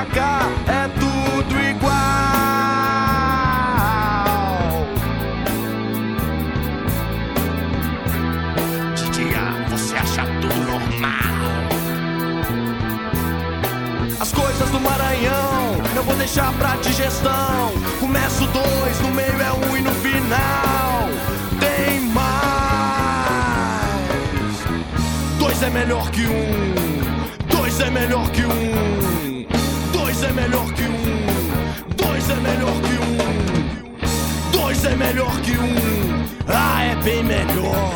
pra cá é tudo igual. Titia, você acha tudo normal? As coisas do Maranhão eu vou deixar pra digestão. Começo dois, no meio é um e no final tem mais. Dois é melhor que um. Dois é melhor que um melhor que um, dois é melhor que um, dois é melhor que um. Ah, é bem melhor.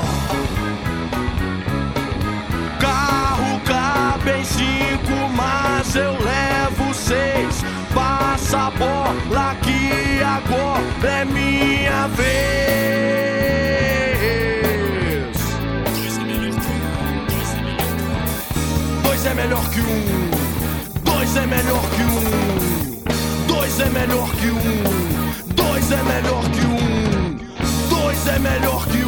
Carro cabe em cinco, mas eu levo seis. Passa a bola que agora é minha vez. Dois é melhor que um, dois é melhor que um, dois é melhor que um, dois é melhor que um, dois é melhor que um, dois é melhor que um.